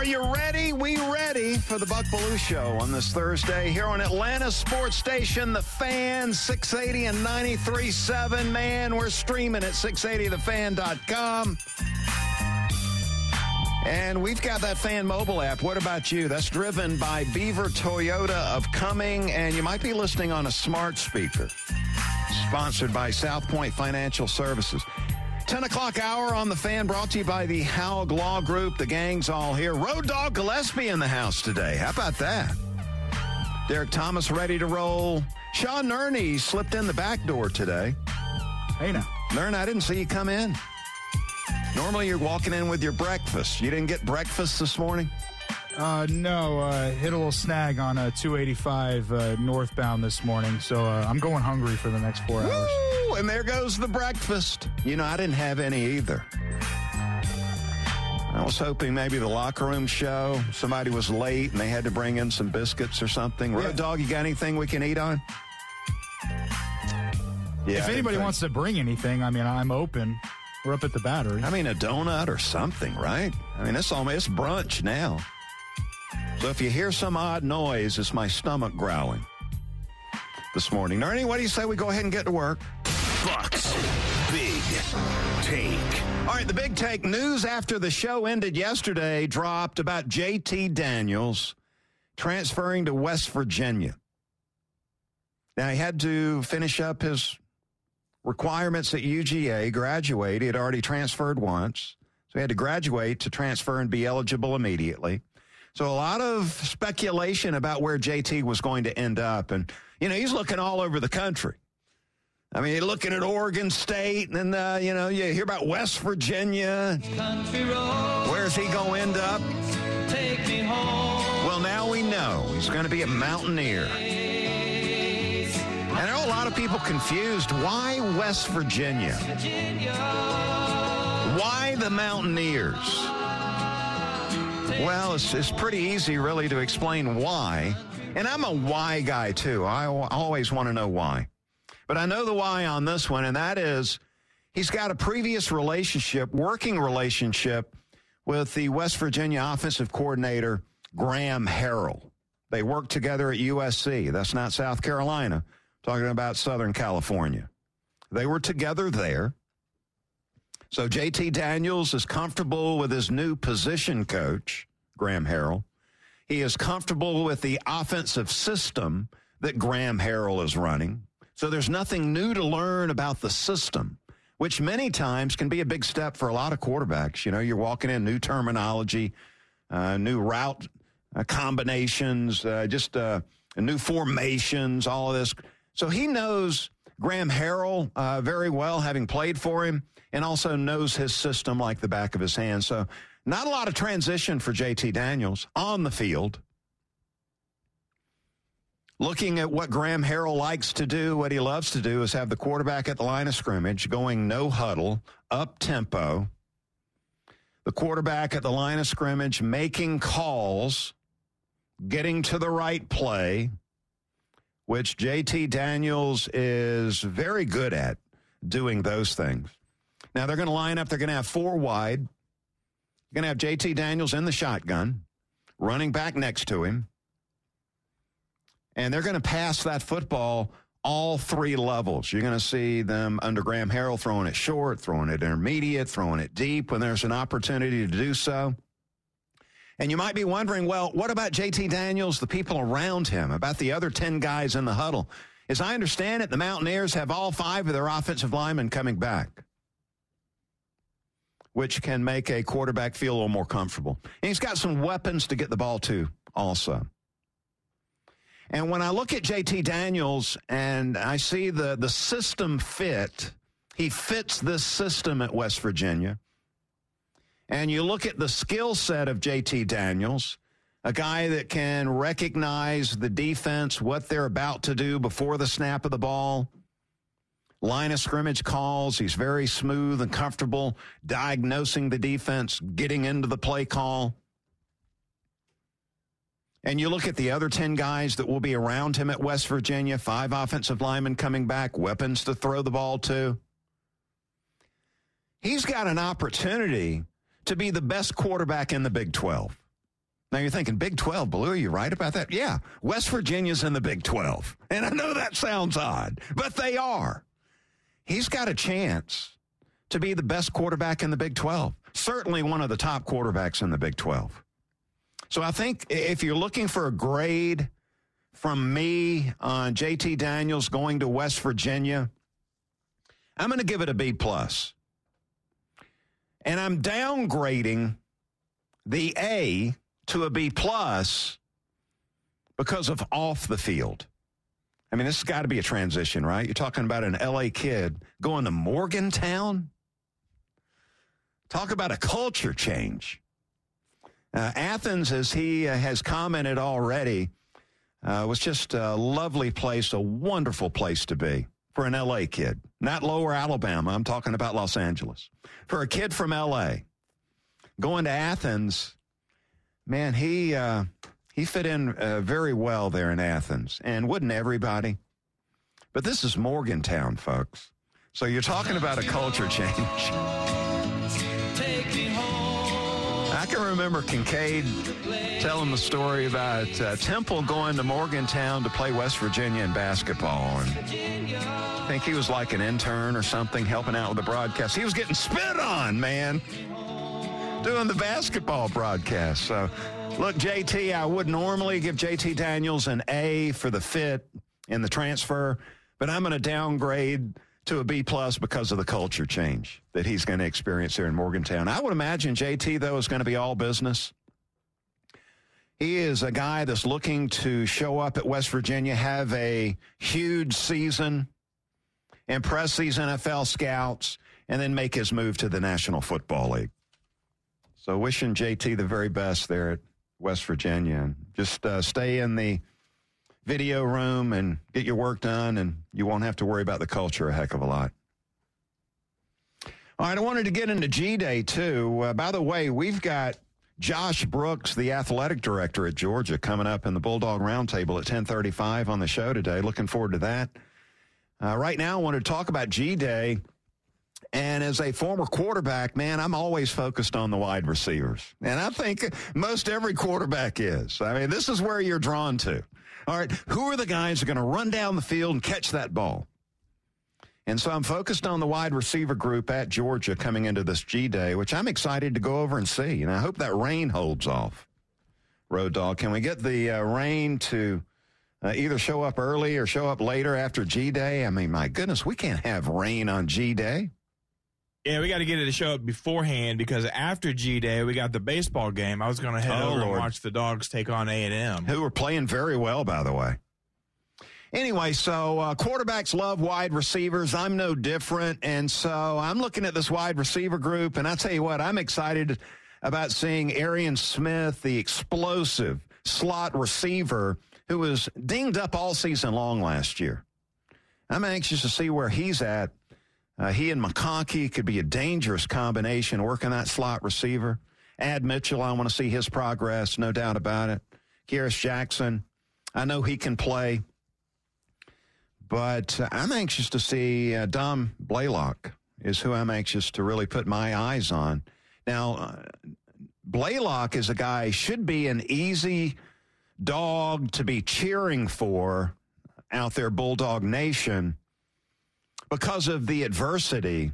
Are you ready? We ready for the Buck Belue Show on this Thursday here on Atlanta Sports Station, The Fan, 680 and 93.7. Man, we're streaming at 680thefan.com. And we've got that fan mobile app. What about you? That's driven by Beaver Toyota of Cumming, and you might be listening on a smart speaker. Sponsored by South Point Financial Services. 10 o'clock hour on the fan brought to you by the Haug Law Group. The gang's all here. Road Dog Gillespie in the house today. How about that? Derek Thomas ready to roll. Sean Nerney slipped in the back door today. Hey now. Nern, I didn't see you come in. Normally you're walking in with your breakfast. You didn't get breakfast this morning? Uh, no, uh, hit a little snag on a 285 uh, northbound this morning, so uh, I'm going hungry for the next four hours. Woo! And there goes the breakfast. You know, I didn't have any either. I was hoping maybe the locker room show, somebody was late and they had to bring in some biscuits or something. Road Yeah. Dog, you got anything we can eat on? Yeah, if anybody think- wants to bring anything, I mean, I'm open. We're up at the battery. I mean, a donut or something, right? I mean, it's almost it's brunch now. So if you hear some odd noise, it's my stomach growling this morning. Ernie, what do you say we go ahead and get to work? Bucks. Big take. All right, the big take news after the show ended yesterday dropped about JT Daniels transferring to West Virginia. Now, he had to finish up his requirements at UGA, graduate. He had already transferred once. So he had to graduate to transfer and be eligible immediately. So a lot of speculation about where JT was going to end up. And, you know, he's looking all over the country. I mean, you're looking at Oregon State, and then, uh, you know, you hear about West Virginia. Where's he going to end up? Well, now we know he's going to be a Mountaineer. And I know a lot of people confused. Why West Virginia? Why the Mountaineers? Well, it's, it's pretty easy, really, to explain why. And I'm a why guy, too. I always want to know why. But I know the why on this one, and that is he's got a previous relationship, working relationship, with the West Virginia offensive coordinator, Graham Harrell. They worked together at USC. That's not South Carolina. Talking about Southern California. They were together there. So JT Daniels is comfortable with his new position coach, Graham Harrell. He is comfortable with the offensive system that Graham Harrell is running. So there's nothing new to learn about the system, which many times can be a big step for a lot of quarterbacks. You know, you're walking in new terminology, uh, new route uh, combinations, uh, just uh, new formations, all of this. So he knows Graham Harrell uh, very well, having played for him, and also knows his system like the back of his hand. So not a lot of transition for JT Daniels on the field. Looking at what Graham Harrell likes to do, what he loves to do is have the quarterback at the line of scrimmage, going no huddle, up tempo. The quarterback at the line of scrimmage making calls, getting to the right play, which JT Daniels is very good at doing those things. Now they're going to line up, they're going to have four wide. You're going to have JT Daniels in the shotgun, running back next to him. And they're going to pass that football all three levels. You're going to see them under Graham Harrell throwing it short, throwing it intermediate, throwing it deep when there's an opportunity to do so. And you might be wondering, well, what about JT Daniels, the people around him, about the other 10 guys in the huddle? As I understand it, the Mountaineers have all five of their offensive linemen coming back, which can make a quarterback feel a little more comfortable. And he's got some weapons to get the ball to also. And when I look at JT Daniels and I see the, the system fit, he fits this system at West Virginia. And you look at the skill set of JT Daniels, a guy that can recognize the defense, what they're about to do before the snap of the ball, line of scrimmage calls. He's very smooth and comfortable diagnosing the defense, getting into the play call. And you look at the other 10 guys that will be around him at West Virginia, five offensive linemen coming back, weapons to throw the ball to. He's got an opportunity to be the best quarterback in the Big 12. Now you're thinking, Big 12, Belue, are you right about that? Yeah, West Virginia's in the Big 12. And I know that sounds odd, but they are. He's got a chance to be the best quarterback in the Big 12. Certainly one of the top quarterbacks in the Big 12. So I think if you're looking for a grade from me on JT Daniels going to West Virginia, I'm going to give it a B plus. And I'm downgrading the A to a B plus because of off the field. I mean, this has got to be a transition, right? You're talking about an LA kid going to Morgantown. Talk about a culture change. Uh, Athens, as he uh, has commented already, uh, was just a lovely place, a wonderful place to be for an LA kid. Not lower Alabama, I'm talking about Los Angeles. For a kid from LA going to Athens, man, he uh, he fit in uh, very well there in Athens, and wouldn't everybody? But this is Morgantown, folks. So you're talking about a culture change. I can remember Kincaid telling the story about uh, Temple going to Morgantown to play West Virginia in basketball. And I think he was like an intern or something helping out with the broadcast. He was getting spit on, man, doing the basketball broadcast. So, look, JT, I would normally give JT Daniels an A for the fit in the transfer, but I'm going to downgrade to a B plus because of the culture change that he's going to experience here in Morgantown. I would imagine JT though is going to be all business. He is a guy that's looking to show up at West Virginia, have a huge season, impress these NFL scouts, and then make his move to the National Football League. So wishing JT the very best there at West Virginia and just uh, stay in the video room and get your work done, and you won't have to worry about the culture a heck of a lot. All right, I wanted to get into G Day too. Uh, by the way, we've got Josh Brooks, the athletic director at Georgia, coming up in the Bulldog Roundtable at 10:35 on the show today. Looking forward to that. Uh, right now, I want to talk about G Day. And as a former quarterback, man, I'm always focused on the wide receivers. And I think most every quarterback is. I mean, this is where you're drawn to. All right, who are the guys that are going to run down the field and catch that ball? And so I'm focused on the wide receiver group at Georgia coming into this G Day, which I'm excited to go over and see. And I hope that rain holds off. Road Dog, can we get the uh, rain to uh, either show up early or show up later after G Day? I mean, my goodness, we can't have rain on G Day. Yeah, we got to get it to show up beforehand because after G Day we got the baseball game. I was going to head oh, over Lord. and watch the dogs take on A and M, who were playing very well, by the way. Anyway, so uh, quarterbacks love wide receivers. I'm no different, and so I'm looking at this wide receiver group, and I tell you what, I'm excited about seeing Arian Smith, the explosive slot receiver who was dinged up all season long last year. I'm anxious to see where he's at uh, he and McConkey could be a dangerous combination working that slot receiver. Ad Mitchell, I want to see his progress, no doubt about it. Kearis Jackson, I know he can play, but uh, I'm anxious to see uh, Dom Blaylock is who I'm anxious to really put my eyes on. Now, uh, Blaylock is a guy should be an easy dog to be cheering for out there, Bulldog Nation, because of the adversity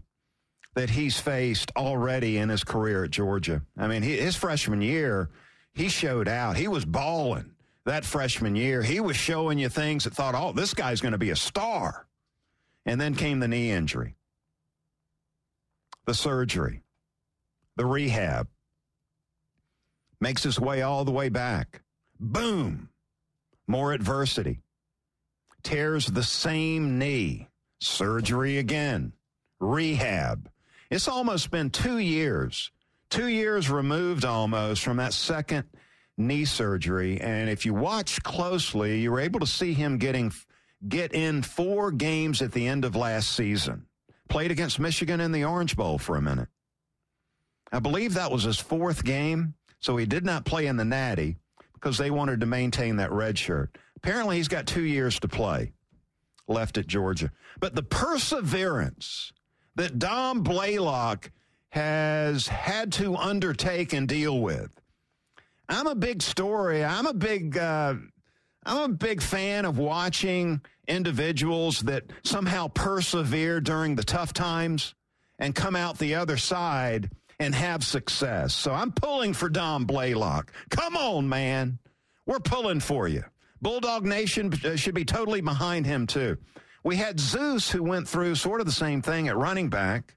that he's faced already in his career at Georgia. I mean, he, his freshman year, he showed out. He was balling that freshman year. He was showing you things that thought, oh, this guy's going to be a star. And then came the knee injury, the surgery, the rehab. Makes his way all the way back. Boom. More adversity. Tears the same knee. Surgery again. Rehab. It's almost been two years, two years removed almost from that second knee surgery. And if you watch closely, you were able to see him getting get in four games at the end of last season. Played against Michigan in the Orange Bowl for a minute. I believe that was his fourth game, so he did not play in the Natty because they wanted to maintain that red shirt. Apparently, he's got two years to play left at Georgia. But the perseverance that Dom Blaylock has had to undertake and deal with. I'm a big story. I'm a big. Uh, I'm a big fan of watching individuals that somehow persevere during the tough times and come out the other side and have success. So I'm pulling for Dom Blaylock. Come on, man. We're pulling for you. Bulldog Nation uh, should be totally behind him, too. We had Zeus, who went through sort of the same thing at running back.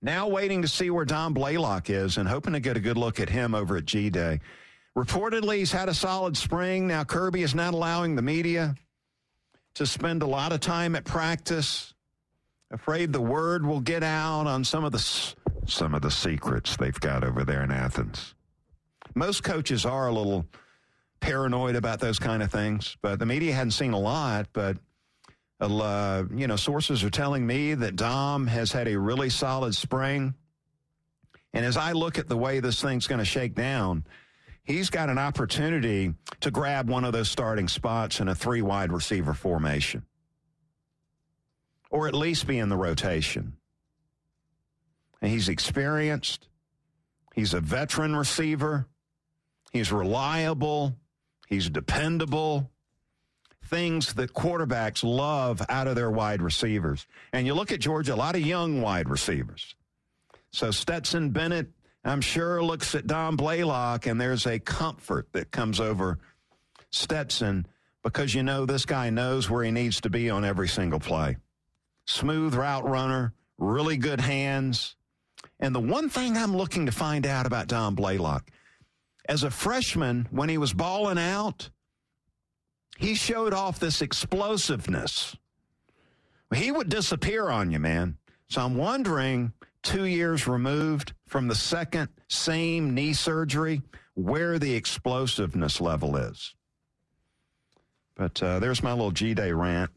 Now waiting to see where Dom Blaylock is and hoping to get a good look at him over at G Day. Reportedly, he's had a solid spring. Now, Kirby is not allowing the media to spend a lot of time at practice. Afraid the word will get out on some of the some of the secrets they've got over there in Athens. Most coaches are a little paranoid about those kind of things. But the media hadn't seen a lot. But uh, you know, sources are telling me that Dom has had a really solid spring. And as I look at the way this thing's going to shake down, he's got an opportunity to grab one of those starting spots in a three wide receiver formation, or at least be in the rotation. And he's experienced. He's a veteran receiver. He's reliable. He's dependable. Things that quarterbacks love out of their wide receivers. And you look at Georgia, a lot of young wide receivers. So Stetson Bennett, I'm sure, looks at Dom Blaylock, and there's a comfort that comes over Stetson because you know this guy knows where he needs to be on every single play. Smooth route runner, really good hands. And the one thing I'm looking to find out about Dom Blaylock as a freshman, when he was balling out, he showed off this explosiveness. He would disappear on you, man. So I'm wondering, two years removed from the second same knee surgery, where the explosiveness level is. But uh, there's my little G Day rant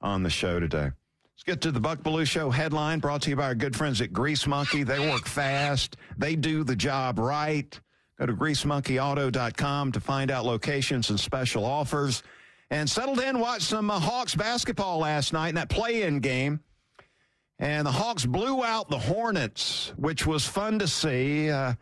on the show today. Let's get to the Buck Belue Show headline brought to you by our good friends at Grease Monkey. They work fast, they do the job right. Go to greasemonkeyauto.com to find out locations and special offers. And settled in, watched some uh, Hawks basketball last night in that play in game. And the Hawks blew out the Hornets, which was fun to see. Uh,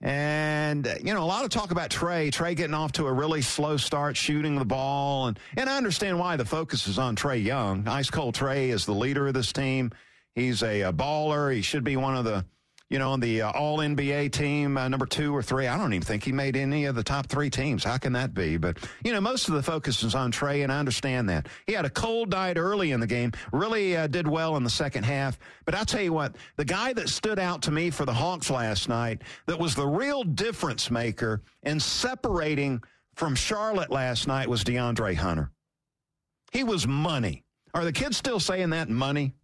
and, you know, a lot of talk about Trae. Trae getting off to a really slow start, shooting the ball. And, and I understand why the focus is on Trae Young. Ice Cold Trae is the leader of this team. He's a, a baller. He should be one of the you know, on the uh, All NBA team, uh, number two or three. I don't even think he made any of the top three teams. How can that be? But, you know, most of the focus is on Trae, and I understand that. He had a cold night early in the game, really uh, did well in the second half. But I'll tell you what, the guy that stood out to me for the Hawks last night that was the real difference maker in separating from Charlotte last night was DeAndre Hunter. He was money. Are the kids still saying that money?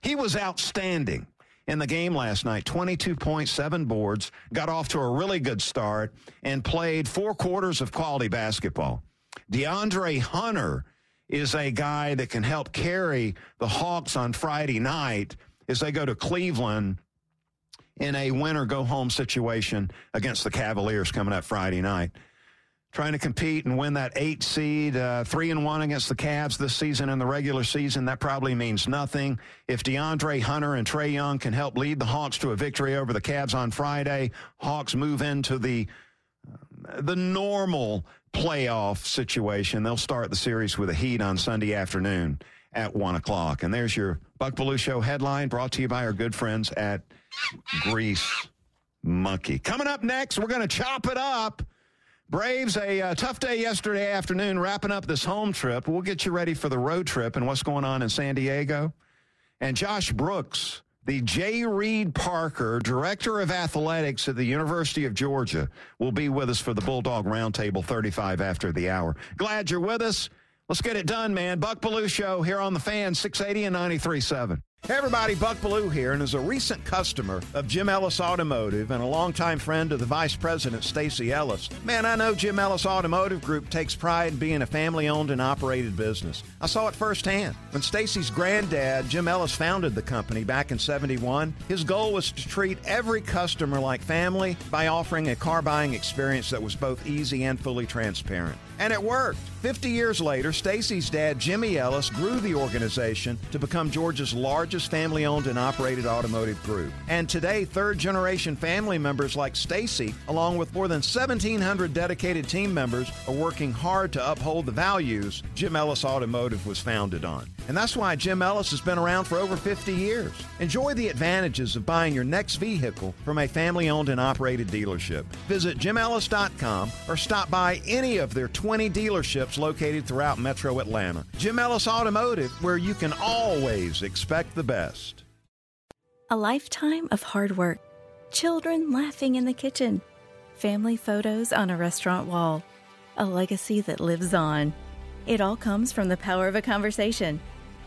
He was outstanding in the game last night 22.7 boards, got off to a really good start, and played four quarters of quality basketball. DeAndre Hunter is a guy that can help carry the Hawks on Friday night as they go to Cleveland in a win or go home situation against the Cavaliers coming up Friday night trying to compete and win that eight seed, uh, three and one against the Cavs this season in the regular season. That probably means nothing. If DeAndre Hunter and Trae Young can help lead the Hawks to a victory over the Cavs on Friday, Hawks move into the the normal playoff situation. They'll start the series with a Heat on Sunday afternoon at 1 o'clock. And there's your Buck Belue Show headline brought to you by our good friends at Grease Monkey. Coming up next, we're going to chop it up. Braves, a uh, tough day yesterday afternoon, wrapping up this home trip. We'll get you ready for the road trip and what's going on in San Diego. And Josh Brooks, the J. Reid Parker, Director of Athletics at the University of Georgia, will be with us for the Bulldog Roundtable 35 after the hour. Glad you're with us. Let's get it done, man. Buck Belue Show here on the fan, 680 and 93.7. Hey everybody, Buck Belue here, and as a recent customer of Jim Ellis Automotive and a longtime friend of the Vice President, Stacy Ellis, man, I know Jim Ellis Automotive Group takes pride in being a family-owned and operated business. I saw it firsthand. When Stacy's granddad, Jim Ellis, founded the company back in 71, his goal was to treat every customer like family by offering a car buying experience that was both easy and fully transparent. And it worked. 50 years later, Stacy's dad, Jimmy Ellis, grew the organization to become Georgia's largest family owned and operated automotive group. And today, third generation family members like Stacy, along with more than 1,700 dedicated team members, are working hard to uphold the values Jim Ellis Automotive was founded on. And that's why Jim Ellis has been around for over 50 years. Enjoy the advantages of buying your next vehicle from a family owned and operated dealership. Visit jimellis.com or stop by any of their 20 dealerships located throughout metro Atlanta. Jim Ellis Automotive, where you can always expect the best. A lifetime of hard work, children laughing in the kitchen, family photos on a restaurant wall, a legacy that lives on. It all comes from the power of a conversation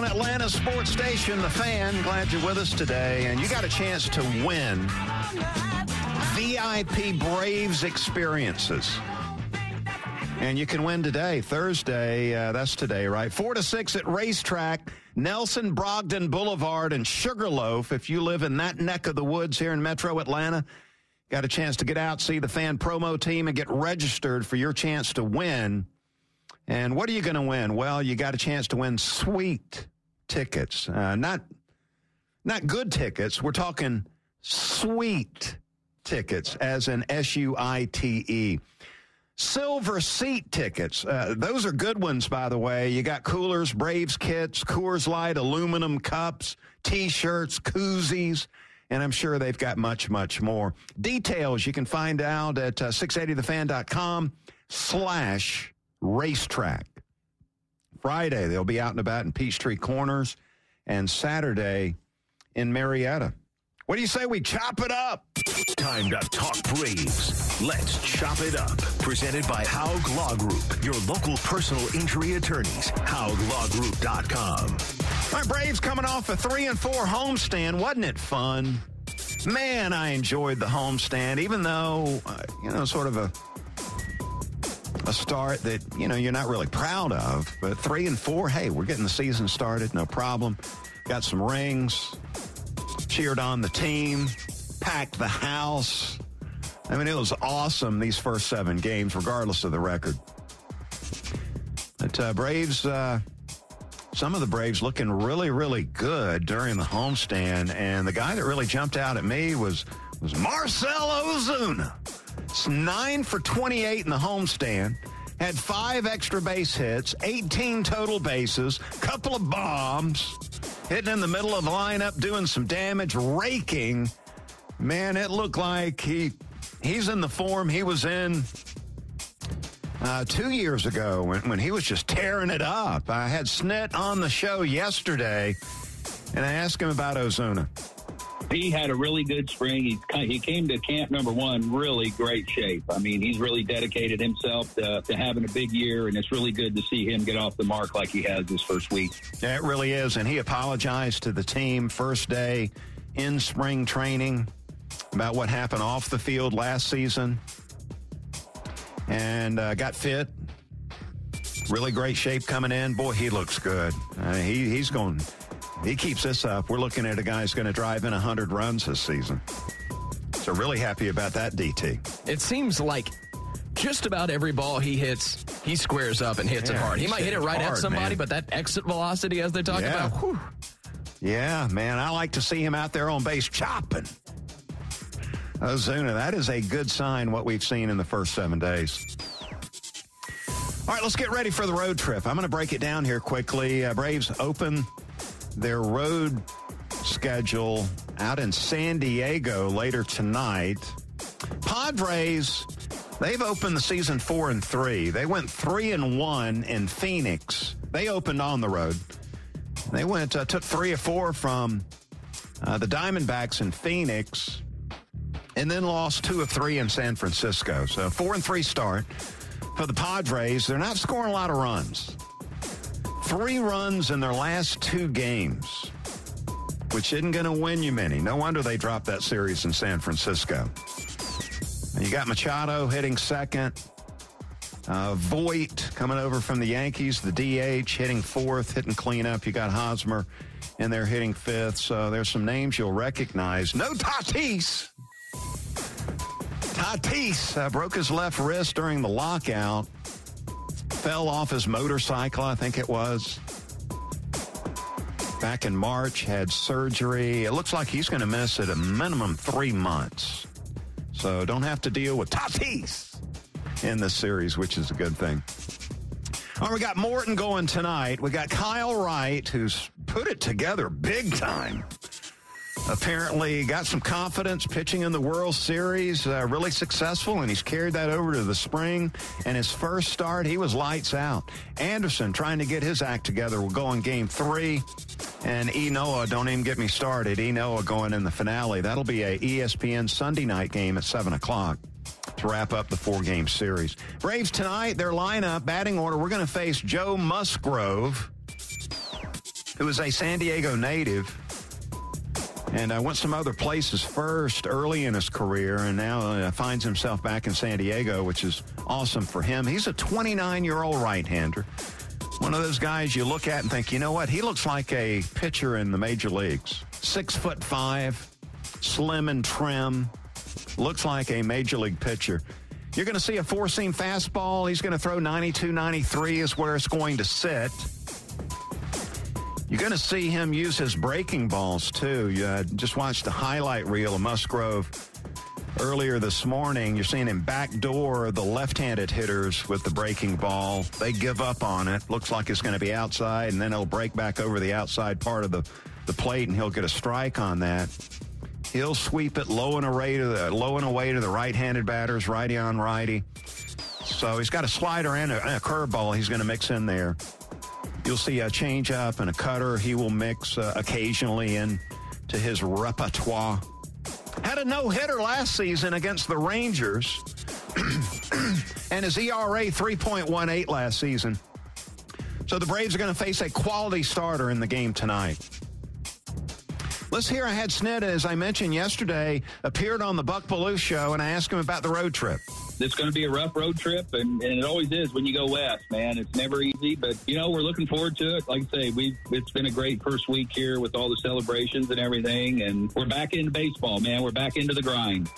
On Atlanta Sports Station, The Fan. Glad you're with us today. And you got a chance to win VIP Braves experiences. And you can win today, Thursday. Uh, that's today, right? Four to six at RaceTrac, Nelson Brogdon Boulevard, and Sugarloaf. If you live in that neck of the woods here in Metro Atlanta, got a chance to get out, see the fan promo team, and get registered for your chance to win. And what are you going to win? Well, you got a chance to win sweet tickets, uh, not not good tickets. We're talking sweet tickets, as in S U I T E. Silver seat tickets. Uh, those are good ones, by the way. You got coolers, Braves kits, Coors Light, aluminum cups, T-shirts, koozies, and I'm sure they've got much, much more. Details you can find out at uh, 680thefan.com slash racetrack. Friday, they'll be out and about in Peachtree Corners, and Saturday in Marietta. What do you say we chop it up? Time to talk Braves. Let's chop it up. Presented by Haug Law Group, your local personal injury attorneys. HaugLawGroup.com. My Braves coming off a three and four homestand. Wasn't it fun? Man, I enjoyed the homestand, even though, uh, you know, sort of a a start that, you know, you're not really proud of. But three and four, hey, we're getting the season started, no problem. Got some rings, cheered on the team, packed the house. I mean, it was awesome these first seven games, regardless of the record. But uh, Braves, uh, some of the Braves looking really, really good during the homestand, and the guy that really jumped out at me was was Marcell Ozuna. Nine for 28 in the homestand. Had five extra base hits, 18 total bases, couple of bombs, hitting in the middle of the lineup, doing some damage, raking. Man, it looked like he he's in the form he was in uh, two years ago when, when he was just tearing it up. I had Snit on the show yesterday, and I asked him about Ozuna. He had a really good spring. He he came to camp number one really great shape. I mean, he's really dedicated himself to, to having a big year, and it's really good to see him get off the mark like he has this first week. Yeah, it really is. And he apologized to the team first day in spring training about what happened off the field last season and uh, got fit. Really great shape coming in. Boy, he looks good. Uh, he, he's going, he keeps this up. We're looking at a guy who's going to drive in 100 runs this season. So really happy about that, DT. It seems like just about every ball he hits, he squares up and hits Yeah, it hard. He might hit it right hard, at somebody, man. but that exit velocity, as they talk Yeah. about, whew, Yeah, man, I like to see him out there on base chopping. Ozuna, that is a good sign what we've seen in the first seven days. All right, let's get ready for the road trip. I'm going to break it down here quickly. Uh, Braves open their road schedule out in San Diego later tonight. Padres, they've opened the season four and three. They went three and one in Phoenix. They opened on the road. They went uh, took three or four from uh, the Diamondbacks in Phoenix, and then lost two of three in San Francisco. So four and three start for the Padres. They're not scoring a lot of runs. Three runs in their last two games, which isn't going to win you many. No wonder they dropped that series in San Francisco. You got Machado hitting second. Uh, Voit coming over from the Yankees, the DH hitting fourth, hitting cleanup. You got Hosmer in there hitting fifth. So there's some names you'll recognize. No Tatis. Tatis uh, broke his left wrist during the lockout. Fell off his motorcycle, I think it was. Back in March, had surgery. It looks like he's going to miss at a minimum three months. So don't have to deal with Tatis in this series, which is a good thing. All right, we got Morton going tonight. We got Kyle Wright, who's put it together big time. Apparently, got some confidence pitching in the World Series, uh, really successful, and he's carried that over to the spring. And his first start, he was lights out. Anderson trying to get his act together will go in game three. And Ynoa, don't even get me started. Ynoa going in the finale. That'll be a ESPN Sunday night game at 7 o'clock to wrap up the four game series. Braves tonight, their lineup, batting order, we're going to face Joe Musgrove, who is a San Diego native and uh, went some other places first early in his career and now uh, finds himself back in San Diego, which is awesome for him. He's a 29 year old right hander. One of those guys you look at and think, you know what? He looks like a pitcher in the major leagues. Six foot five, slim and trim, looks like a major league pitcher. You're going to see a four seam fastball. He's going to throw 92, 93 is where it's going to sit. You're going to see him use his breaking balls too. You uh, just watched the highlight reel of Musgrove earlier this morning. You're seeing him backdoor the left-handed hitters with the breaking ball. They give up on it. Looks like it's going to be outside, and then it'll break back over the outside part of the, the plate, and he'll get a strike on that. He'll sweep it low and away to the low and away to the right-handed batters, righty on righty. So he's got a slider and a, a curveball. He's going to mix in there. You'll see a changeup and a cutter. He will mix uh, occasionally in to his repertoire. Had a no hitter last season against the Rangers, and his ERA 3.18 last season. So the Braves are going to face a quality starter in the game tonight. Let's hear. I had Snit, as I mentioned yesterday, appeared on the Buck Belue show, and I asked him about the road trip. It's going to be a rough road trip, and, and it always is when you go west, man. It's never easy, but you know we're looking forward to it. Like I say, we it's been a great first week here with all the celebrations and everything, and we're back into baseball, man. We're back into the grind.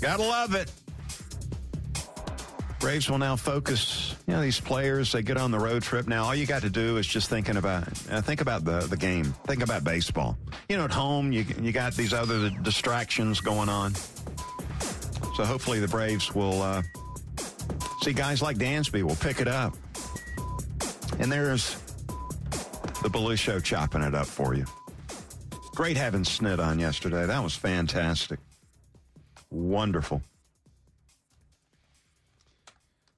Gotta love it. Braves will now focus. You know, these players they get on the road trip now. All you got to do is just thinking about uh, think about the the game. Think about baseball. You know, at home you you got these other distractions going on. So hopefully the Braves will uh, see guys like Dansby will pick it up. And there's the Belue Show chopping it up for you. Great having Snit on yesterday. That was fantastic. Wonderful.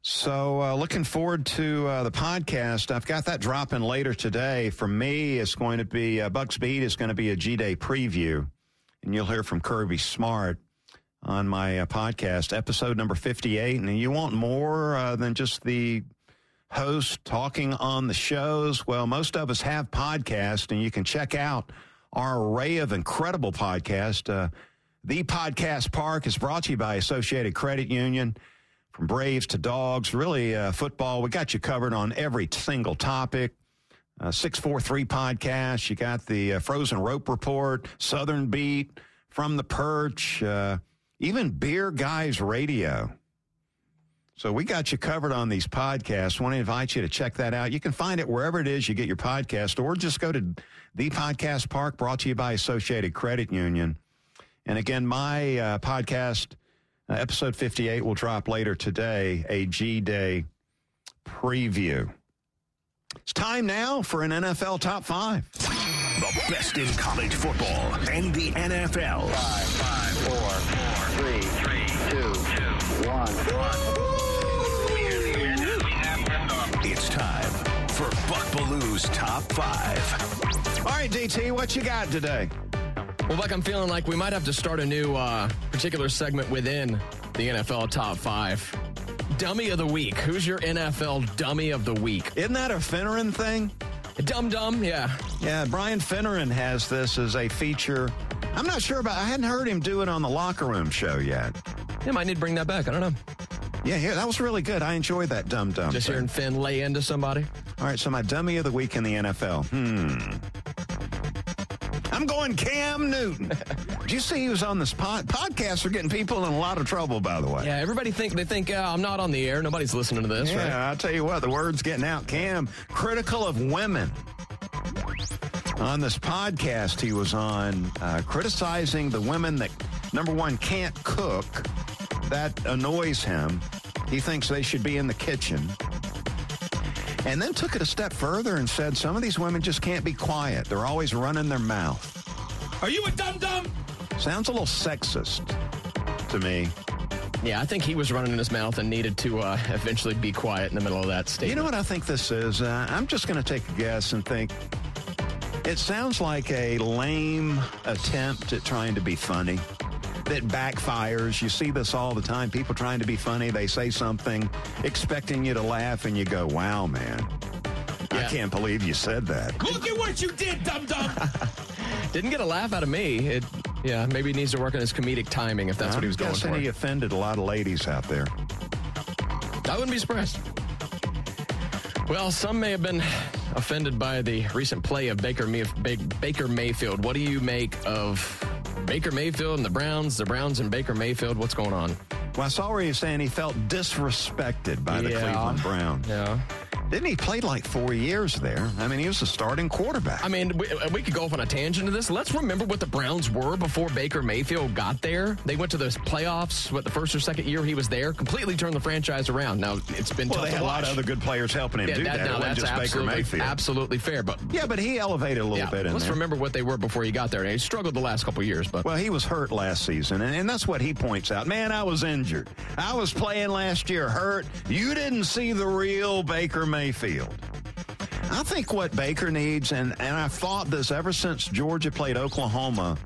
So, uh, looking forward to uh, the podcast. I've got that dropping later today. For me, it's going to be uh, Bucks Beat is going to be a G Day preview, and you'll hear from Kirby Smart on my uh, podcast, episode number 58. And you want more uh, than just the host talking on the shows? Well, most of us have podcasts, and you can check out our array of incredible podcasts. Uh, the Podcast Park is brought to you by Associated Credit Union. from Braves to dogs, really uh, football. We got you covered on every single topic. Uh, 643 podcast. You got the uh, Frozen Rope Report, Southern Beat, From the Perch, uh, even Beer Guys Radio. So we got you covered on these podcasts. Want to invite you to check that out. You can find it wherever it is you get your podcast, or just go to the Podcast Park, brought to you by Associated Credit Union. And again, my uh, podcast, uh, episode 58, will drop later today, a G Day preview. It's time now for an NFL top five. The best in college football and the NFL. Five, five, four, one. It's time for Buck Belue's top five. All right, DT, what you got today? Well, Buck, I'm feeling like we might have to start a new uh, particular segment within the NFL top five. Dummy of the week. Who's your NFL dummy of the week? Isn't that a Finneran thing? Dum Dum, yeah. Yeah, Brian Finneran has this as a feature. I'm not sure about. I hadn't heard him do it on the locker room show yet. Yeah, might need to bring that back. I don't know. Yeah, yeah, that was really good. I enjoyed that dumb dumb. Just thing. hearing Finn lay into somebody. All right, so my dummy of the week in the NFL. Hmm. I'm going Cam Newton. Did you see he was on this pod? Podcasts are getting people in a lot of trouble, by the way. Yeah, everybody think they think uh, I'm not on the air. Nobody's listening to this, Yeah, right? I'll tell you what, the word's getting out. Cam, critical of women. On this podcast he was on, uh, criticizing the women that, number one, can't cook. That annoys him. He thinks they should be in the kitchen. And then took it a step further and said some of these women just can't be quiet. They're always running their mouth. Are you a dum dum? Sounds a little sexist to me. Yeah, I think he was running in his mouth and needed to uh, eventually be quiet in the middle of that statement. You know what I think this is? Uh, I'm just going to take a guess and think it sounds like a lame attempt at trying to be funny that backfires. You see this all the time. People trying to be funny, they say something expecting you to laugh, and you go, wow, man. I can't believe you said that. Look at what you did, dum dum. Didn't get a laugh out of me. It, yeah, maybe he needs to work on his comedic timing if that's I'm what he was going for. he offended a lot of ladies out there. I wouldn't be surprised. Well, some may have been offended by the recent play of Baker, Baker Mayfield. What do you make of Baker Mayfield and the Browns, the Browns and Baker Mayfield? What's going on? Well, I saw where he was saying he felt disrespected by the Yeah. Cleveland Browns. Yeah. Didn't he play like four years there? I mean, he was a starting quarterback. I mean, we, uh, we could go off on a tangent to this. Let's remember what the Browns were before Baker Mayfield got there. They went to those playoffs, what, the first or second year he was there, completely turned the franchise around. Now, it's been well, tough they had a lot of other good players helping him yeah, do that, that. no, that's just Baker absolutely, Mayfield. absolutely fair. But Yeah, but he elevated a little yeah, bit in let's there. remember what they were before he got there. He struggled the last couple years, but Well, he was hurt last season, and, and that's what he points out. Man, I was injured. I was playing last year hurt. You didn't see the real Baker Mayfield. I think what Baker needs, and, and I've thought this ever since Georgia played Oklahoma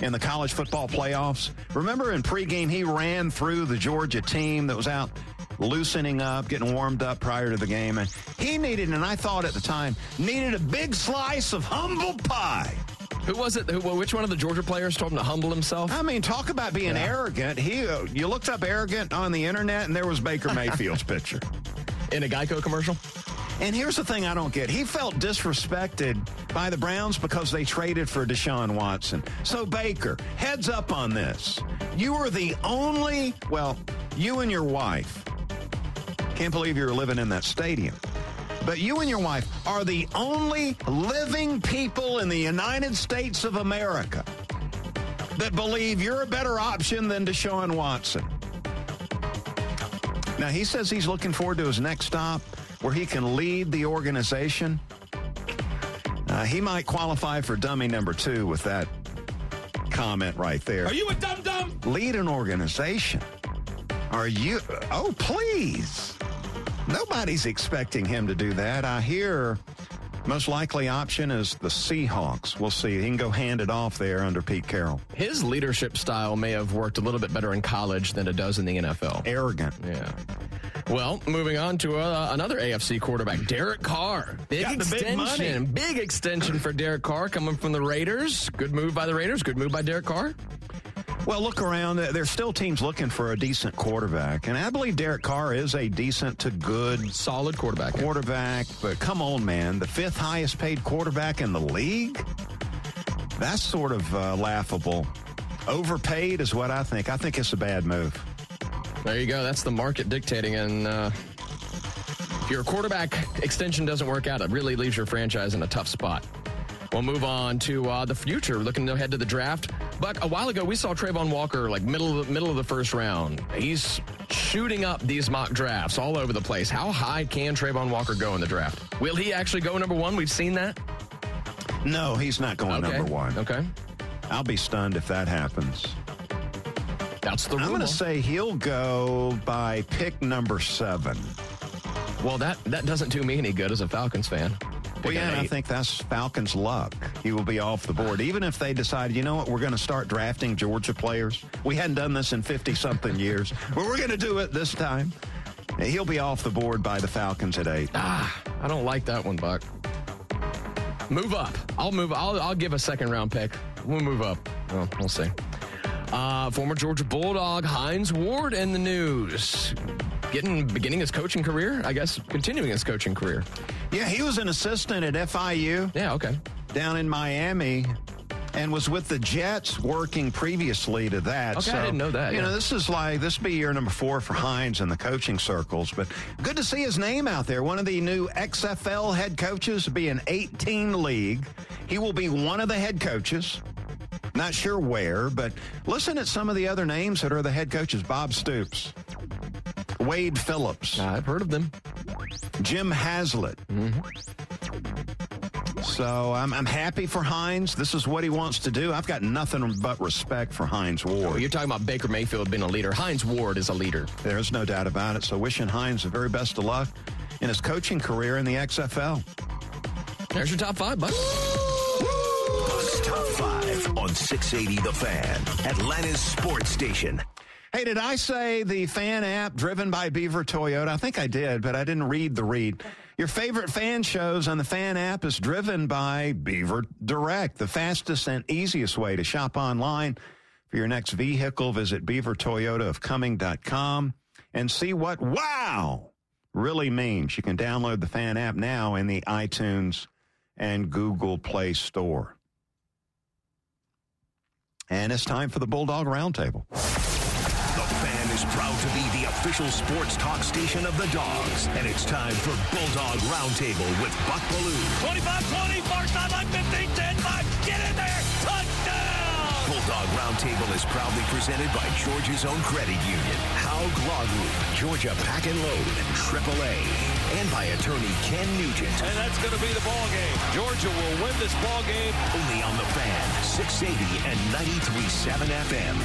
in the college football playoffs. Remember in pregame, he ran through the Georgia team that was out loosening up, getting warmed up prior to the game. And he needed, and I thought at the time, needed a big slice of humble pie. who was it? Who, which one of the Georgia players told him to humble himself? I mean, talk about being arrogant. He, uh, you looked up arrogant on the internet, and there was Baker Mayfield's picture. In a Geico commercial? And here's the thing I don't get. He felt disrespected by the Browns because they traded for Deshaun Watson. So, Baker, heads up on this. You are the only, well, you and your wife, can't believe you're living in that stadium. But you and your wife are the only living people in the United States of America that believe you're a better option than Deshaun Watson. Now, he says he's looking forward to his next stop where he can lead the organization. Uh, he might qualify for dummy number two with that comment right there. Are you a dum dum? Lead an organization. Are you? Oh, please. Nobody's expecting him to do that. I hear most likely option is the Seahawks. We'll see. He can go hand it off there under Pete Carroll. His leadership style may have worked a little bit better in college than it does in the NFL. Arrogant. Yeah. Well, moving on to uh, another AFC quarterback, Derek Carr. Big Got big extension. money. Big extension for Derek Carr coming from the Raiders. Good move by the Raiders. Good move by Derek Carr. Well, look around. There's still teams looking for a decent quarterback, and I believe Derek Carr is a decent to good, solid quarterback. Quarterback, but come on, man, the fifth highest paid quarterback in the league. That's sort of uh, laughable. Overpaid is what I think. I think it's a bad move. There you go. That's the market dictating, and uh, if your quarterback extension doesn't work out, it really leaves your franchise in a tough spot. We'll move on to uh, the future, looking ahead to the draft. But a while ago, we saw Travon Walker like middle of the, middle of the first round. He's shooting up these mock drafts all over the place. How high can Travon Walker go in the draft? Will he actually go number one? We've seen that. No, he's not going okay. number one. Okay. I'll be stunned if that happens. That's the. Rule. I'm going to say he'll go by pick number seven. Well, that that doesn't do me any good as a Falcons fan. Well, yeah, and I think that's Falcons' luck. He will be off the board. Even if they decide, you know what, we're going to start drafting Georgia players. We hadn't done this in 50 something years, but we're going to do it this time. He'll be off the board by the Falcons at eight. Ah, I don't like that one, Buck. Move up. I'll move. I'll, I'll give a second round pick. We'll move up. Well, we'll see. Uh, former Georgia Bulldog Hines Ward in the news. Getting beginning his coaching career, I guess, continuing his coaching career. Yeah, he was an assistant at FIU. Yeah, okay. Down in Miami and was with the Jets working previously to that. Okay, so, I didn't know that. You yeah. know, this is like this be year number four for Hines in the coaching circles, but good to see his name out there. One of the new XFL head coaches, be an 18 league. He will be one of the head coaches. Not sure where, but listen at some of the other names that are the head coaches. Bob Stoops, Wade Phillips. I've heard of them. Jim Haslett. Mm-hmm. So I'm, I'm happy for Hines. This is what he wants to do. I've got nothing but respect for Hines Ward. Well, you're talking about Baker Mayfield being a leader. Hines Ward is a leader. There's no doubt about it. So wishing Hines the very best of luck in his coaching career in the XFL. There's your top five, Buck. Buck's top five on 680 The Fan, Atlanta's sports station. Hey, did I say the fan app driven by Beaver Toyota? I think I did, but I didn't read the read. Your favorite fan shows on the fan app is driven by Beaver Direct, the fastest and easiest way to shop online for your next vehicle. Visit beavertoyotaofcumming.com and see what wow really means. You can download the fan app now in the iTunes and Google Play Store. And it's time for the Bulldog Roundtable. Is proud to be the official sports talk station of the Dogs. And it's time for Bulldog Roundtable with Buck Belue. 25-20, first time I'm 15, 10, 5, get in there, touchdown! Bulldog Roundtable is proudly presented by Georgia's own credit union, Haug Law Group, Georgia Pack and Load, AAA, and by attorney Ken Nugent. And that's going to be the ball game. Georgia will win this ball game. Only on the fan, 680 and 93.7 FM.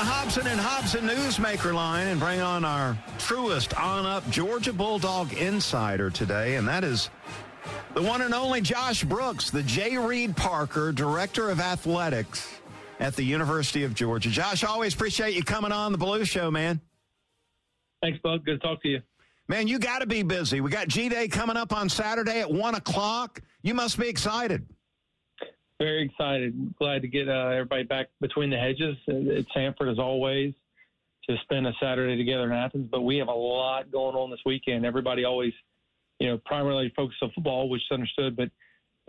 Let's go to the Hobson and Hobson Newsmaker line and bring on our truest on up Georgia Bulldog insider today, and that is the one and only Josh Brooks, the J. Reid Parker Director of Athletics at the University of Georgia. Josh, always appreciate you coming on the Belue Show, man. Thanks, Bud. Good to talk to you. Man, you got to be busy. We got G Day coming up on Saturday at 1 o'clock. You must be excited. Very excited. Glad to get uh, everybody back between the hedges at Sanford as always to spend a Saturday together in Athens. But we have a lot going on this weekend. Everybody always, you know, primarily focused on football, which is understood, but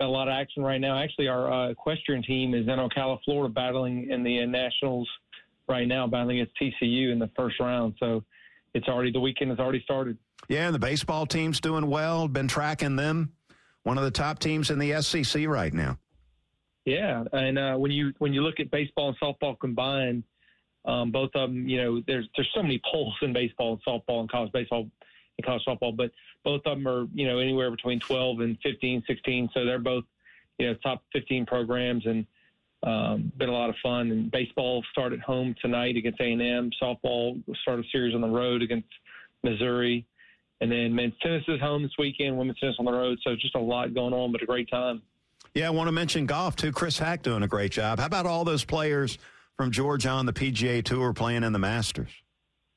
got a lot of action right now. Actually, our uh, equestrian team is in Ocala, Florida, battling in the uh, Nationals right now, battling against TCU in the first round. So it's already, the weekend has already started. Yeah, and the baseball team's doing well. Been tracking them. One of the top teams in the SEC right now. Yeah, and uh, when you when you look at baseball and softball combined, um, both of them, you know, there's there's so many polls in baseball and softball and college baseball and college softball, but both of them are you know anywhere between 12 and 15, 16. So they're both you know top 15 programs and um, been a lot of fun. And baseball start at home tonight against A&M. Softball start a series on the road against Missouri. And then men's tennis is home this weekend, women's tennis on the road. So just a lot going on, but a great time. Yeah, I want to mention golf too. Chris Haack doing a great job. How about all those players from Georgia on the PGA Tour playing in the Masters?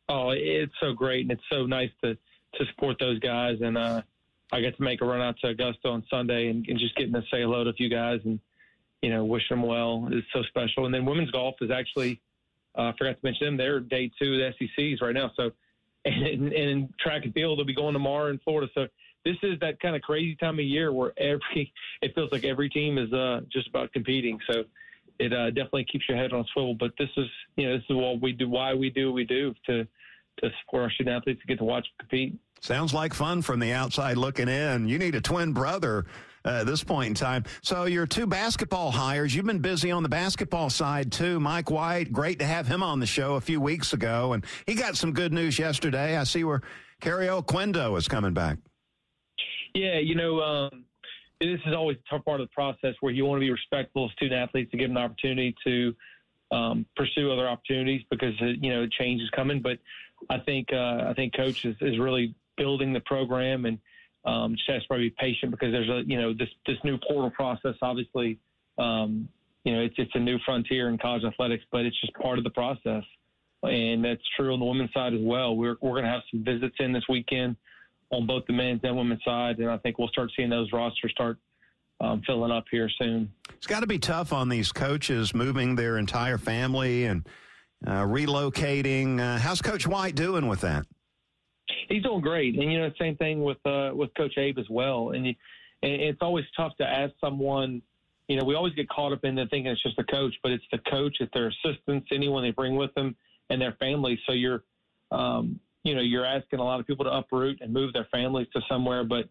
Oh, it's so great, and it's so nice to to support those guys. And uh, I got to make a run out to Augusta on Sunday and, and just getting to say hello to a few guys and you know, wish them well is so special. And then women's golf is actually, uh, I forgot to mention them. They're day two of the SECs right now. So, and, and, track and field will be going tomorrow in Florida. So this is that kind of crazy time of year where every it feels like every team is uh, just about competing. So it uh, definitely keeps your head on a swivel. But this is you know this is what we do, why we do what we do to to support our student athletes to get to watch compete. Sounds like fun from the outside looking in. You need a twin brother uh, at this point in time. So your two basketball hires, you've been busy on the basketball side too. Mike White, great to have him on the show a few weeks ago, and he got some good news yesterday. I see where Kario Oquendo is coming back. Yeah, you know, um, this is always a tough part of the process where you want to be respectful of student athletes to give them the opportunity to um, pursue other opportunities because uh, you know change is coming. But I think uh, I think coach is, is really building the program and um, just has to probably be patient because there's a you know this this new portal process. Obviously, um, you know it's it's a new frontier in college athletics, but it's just part of the process, and that's true on the women's side as well. We're we're going to have some visits in this weekend on both the men's and women's side, and I think we'll start seeing those rosters start um, filling up here soon. It's got to be tough on these coaches moving their entire family and uh, relocating. Uh, how's Coach White doing with that? He's doing great, and you know, same thing with uh, with Coach Abe as well. And, you, and it's always tough to ask someone. You know, we always get caught up in the thinking it's just the coach, but it's the coach, it's their assistants, anyone they bring with them, and their family. So you're um, you know, you're asking a lot of people to uproot and move their families to somewhere, but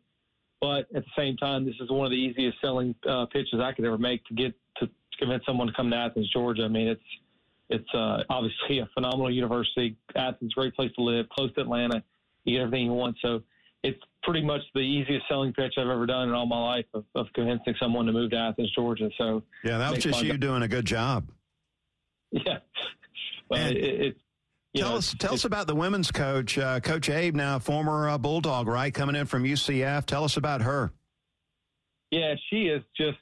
but at the same time, this is one of the easiest selling uh, pitches I could ever make to get to, convince someone to come to Athens, Georgia. I mean, it's it's uh, obviously a phenomenal university. Athens, great place to live, close to Atlanta. You get everything you want. So it's pretty much the easiest selling pitch I've ever done in all my life of, of convincing someone to move to Athens, Georgia. So yeah, that was just you doing a good job. Yeah, but it, it's tell know, us, tell us about the women's coach, uh, Coach Abe, now former uh, Bulldog, right, coming in from UCF. Tell us about her. Yeah, she is just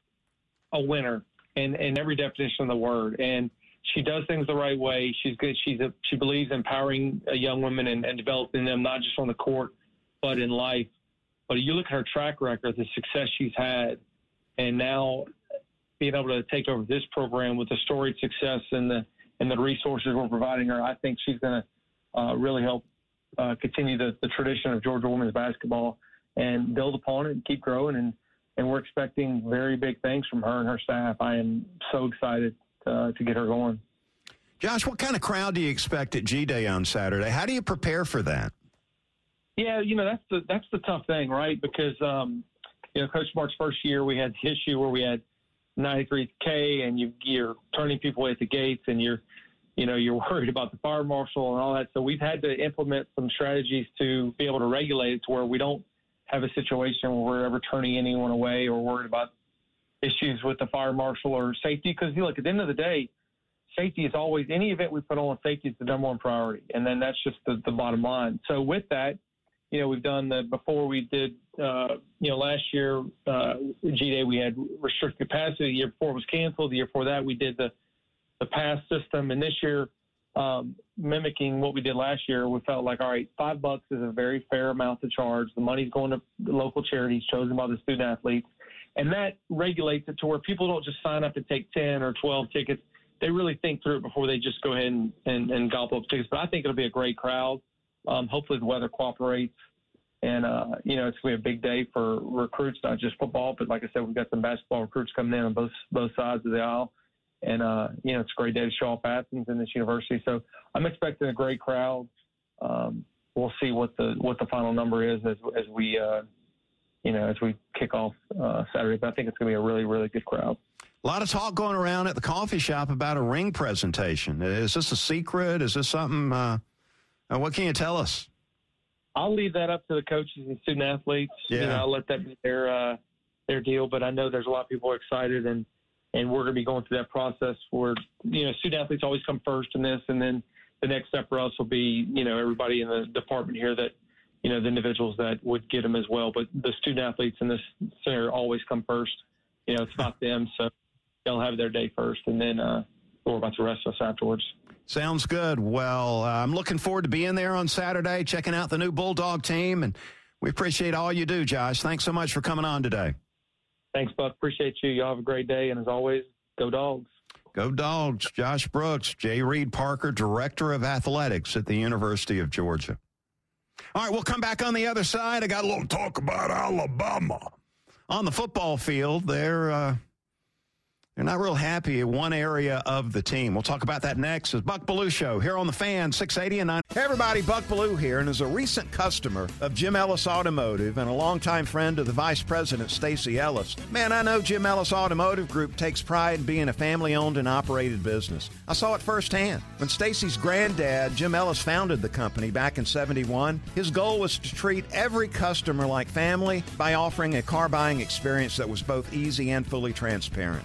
a winner in, in every definition of the word, and she does things the right way. She's good. She's a, she believes in empowering young women and, and developing them not just on the court but in life. But you look at her track record, the success she's had, and now being able to take over this program with the storied success and the and the resources we're providing her, I think she's going to uh, really help uh, continue the, the tradition of Georgia women's basketball and build upon it and keep growing. And, and we're expecting very big things from her and her staff. I am so excited uh, to get her going. Josh, what kind of crowd do you expect at G Day on Saturday? How do you prepare for that? Yeah, you know that's the that's the tough thing, right? Because um, you know, Coach Smart's first year, we had the issue where we had 93K, and you, you're turning people away at the gates, and you're you know, you're worried about the fire marshal and all that. So we've had to implement some strategies to be able to regulate it to where we don't have a situation where we're ever turning anyone away or worried about issues with the fire marshal or safety. Because you look, at the end of the day, safety is always any event we put on. Safety is the number one priority, and then that's just the, the bottom line. So with that, you know, we've done the before we did, uh, you know, last year uh, G Day we had restricted capacity. The year before it was canceled. The year before that we did the the pass system. And this year, um, mimicking what we did last year, we felt like, all right, five bucks is a very fair amount to charge. The money's going to local charities chosen by the student athletes. And that regulates it to where people don't just sign up and take 10 or 12 tickets. They really think through it before they just go ahead and, and, and gobble up tickets. But I think it'll be a great crowd. Um, hopefully the weather cooperates. And, uh, you know, it's going to be a big day for recruits, not just football, but like I said, we've got some basketball recruits coming in on both, both sides of the aisle and uh, you know it's a great day to show off Athens and this university. So I'm expecting a great crowd. Um, we'll see what the what the final number is as as we uh, you know as we kick off uh, Saturday. But I think it's going to be a really really good crowd. A lot of talk going around at the coffee shop about a ring presentation. Is this a secret? Is this something? Uh, uh what can you tell us? I'll leave that up to the coaches and student athletes. Yeah. You know, I'll let that be their uh, their deal. But I know there's a lot of people excited and and we're going to be going through that process where you know student athletes always come first in this, and then the next step for us will be you know everybody in the department here that you know the individuals that would get them as well. But the student athletes in this center always come first. You know, it's not them, so they'll have their day first, and then uh, worry about the rest of us afterwards. Sounds good. Well, uh, I'm looking forward to being there on Saturday, checking out the new Bulldog team, and we appreciate all you do, Josh. Thanks so much for coming on today. Thanks, Buck. Appreciate you. Y'all have a great day. And as always, Go dogs. Go dogs. Josh Brooks, J. Reid Parker, Director of Athletics at the University of Georgia. All right, we'll come back on the other side. I got a little talk about Alabama. On the football field, they're uh, they're not real happy in one area of the team. We'll talk about that next. As Buck Belue Show here on the Fan 680 and 9. Hey everybody, Buck Belue here, and as a recent customer of Jim Ellis Automotive and a longtime friend of the Vice President Stacy Ellis, man, I know Jim Ellis Automotive Group takes pride in being a family-owned and operated business. I saw it firsthand when Stacy's granddad, Jim Ellis, founded the company back in '71. His goal was to treat every customer like family by offering a car buying experience that was both easy and fully transparent.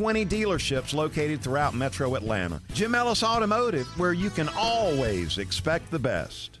dealerships located throughout metro Atlanta. Jim Ellis Automotive, where you can always expect the best.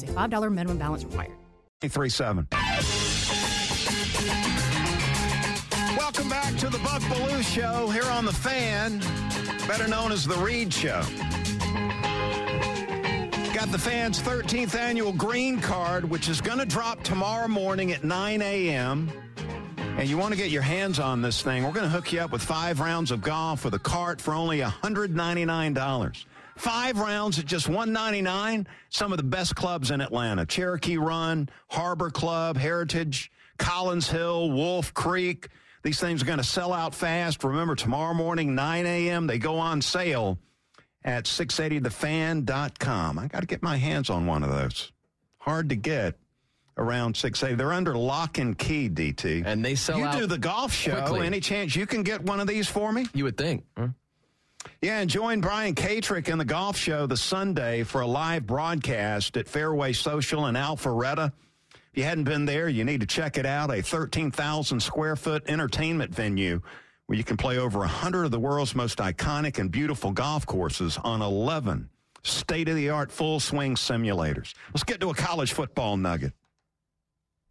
a $5 minimum balance required. 337. Welcome back to the Buck Belue Show here on The Fan, better known as The Reed Show. Got the Fan's 13th annual green card, which is going to drop tomorrow morning at 9 a.m. And you want to get your hands on this thing, we're going to hook you up with five rounds of golf with a cart for only $199. Five rounds at just 199 Some of the best clubs in Atlanta. Cherokee Run, Harbor Club, Heritage, Collins Hill, Wolf Creek. These things are going to sell out fast. Remember, tomorrow morning, 9 a.m., they go on sale at 680thefan.com. I got to get my hands on one of those. Hard to get around 680. They're under lock and key, DT. And they sell you do the golf show. quickly. Any chance you can get one of these for me? You would think. Huh? Yeah, and join Brian Katrick in the golf show the Sunday for a live broadcast at Fairway Social in Alpharetta. If you hadn't been there, you need to check it out. A 13,000 square foot entertainment venue where you can play over 100 of the world's most iconic and beautiful golf courses on 11 state of the art full swing simulators. Let's get to a college football nugget.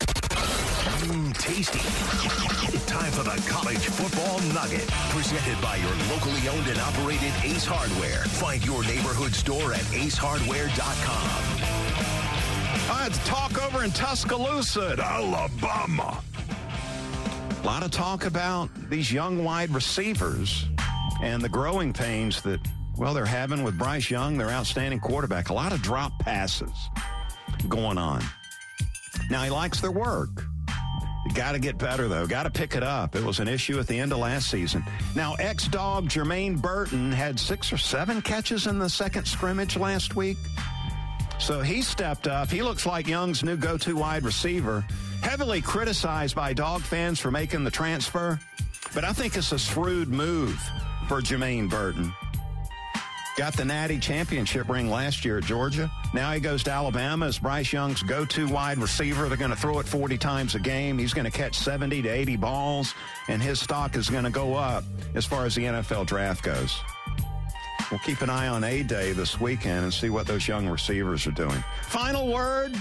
Mmm, tasty. Time for the college football nugget. Presented by your locally owned and operated Ace Hardware. Find your neighborhood store at acehardware.com. Right, it's talk over in Tuscaloosa at Alabama. A lot of talk about these young wide receivers and the growing pains that, well, they're having with Bryce Young, their outstanding quarterback. A lot of drop passes going on. Now, he likes their work. Got to get better, though. Got to pick it up. It was an issue at the end of last season. Now, ex dog Jermaine Burton had six or seven catches in the second scrimmage last week. So he stepped up. He looks like Young's new go to wide receiver. Heavily criticized by dog fans for making the transfer, but I think it's a shrewd move for Jermaine Burton. Got the Natty Championship ring last year at Georgia. Now he goes to Alabama as Bryce Young's go to wide receiver. They're going to throw it 40 times a game. He's going to catch 70 to 80 balls, and his stock is going to go up as far as the NFL draft goes. We'll keep an eye on A Day this weekend and see what those young receivers are doing. Final word.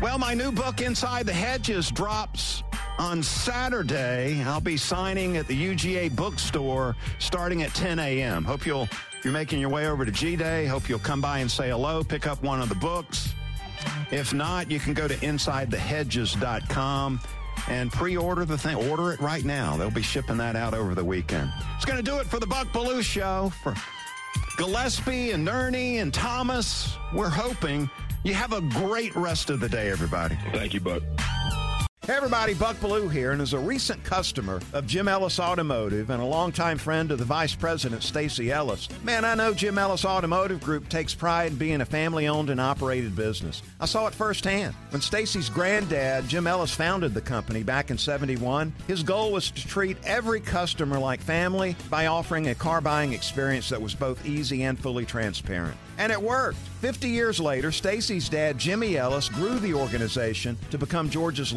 Well, my new book, Inside the Hedges, drops on Saturday. I'll be signing at the UGA bookstore starting at 10 a.m. Hope you'll, if you're making your way over to G Day, hope you'll come by and say hello, pick up one of the books. If not, you can go to InsideTheHedges.com and pre-order the thing. Order it right now. They'll be shipping that out over the weekend. It's going to do it for the Buck Belue Show. For Gillespie and Ernie and Thomas, we're hoping you have a great rest of the day, everybody. Thank you, Buck. Hey everybody, Buck Belue here, and as a recent customer of Jim Ellis Automotive and a longtime friend of the Vice President Stacy Ellis, man, I know Jim Ellis Automotive Group takes pride in being a family-owned and operated business. I saw it firsthand. When Stacy's granddad, Jim Ellis, founded the company back in 71, his goal was to treat every customer like family by offering a car buying experience that was both easy and fully transparent. And it worked. 50 years later, Stacy's dad, Jimmy Ellis, grew the organization to become Georgia's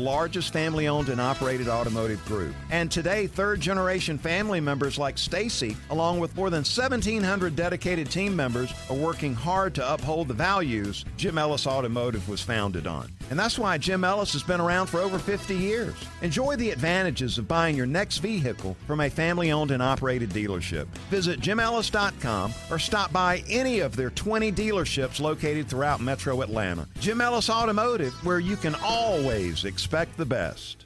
family owned and operated automotive group. And today, third generation family members like Stacy, along with more than 1,700 dedicated team members, are working hard to uphold the values Jim Ellis Automotive was founded on. And that's why Jim Ellis has been around for over 50 years. Enjoy the advantages of buying your next vehicle from a family owned and operated dealership. Visit jimellis.com or stop by any of their 20 dealerships located throughout metro Atlanta. Jim Ellis Automotive, where you can always expect the best.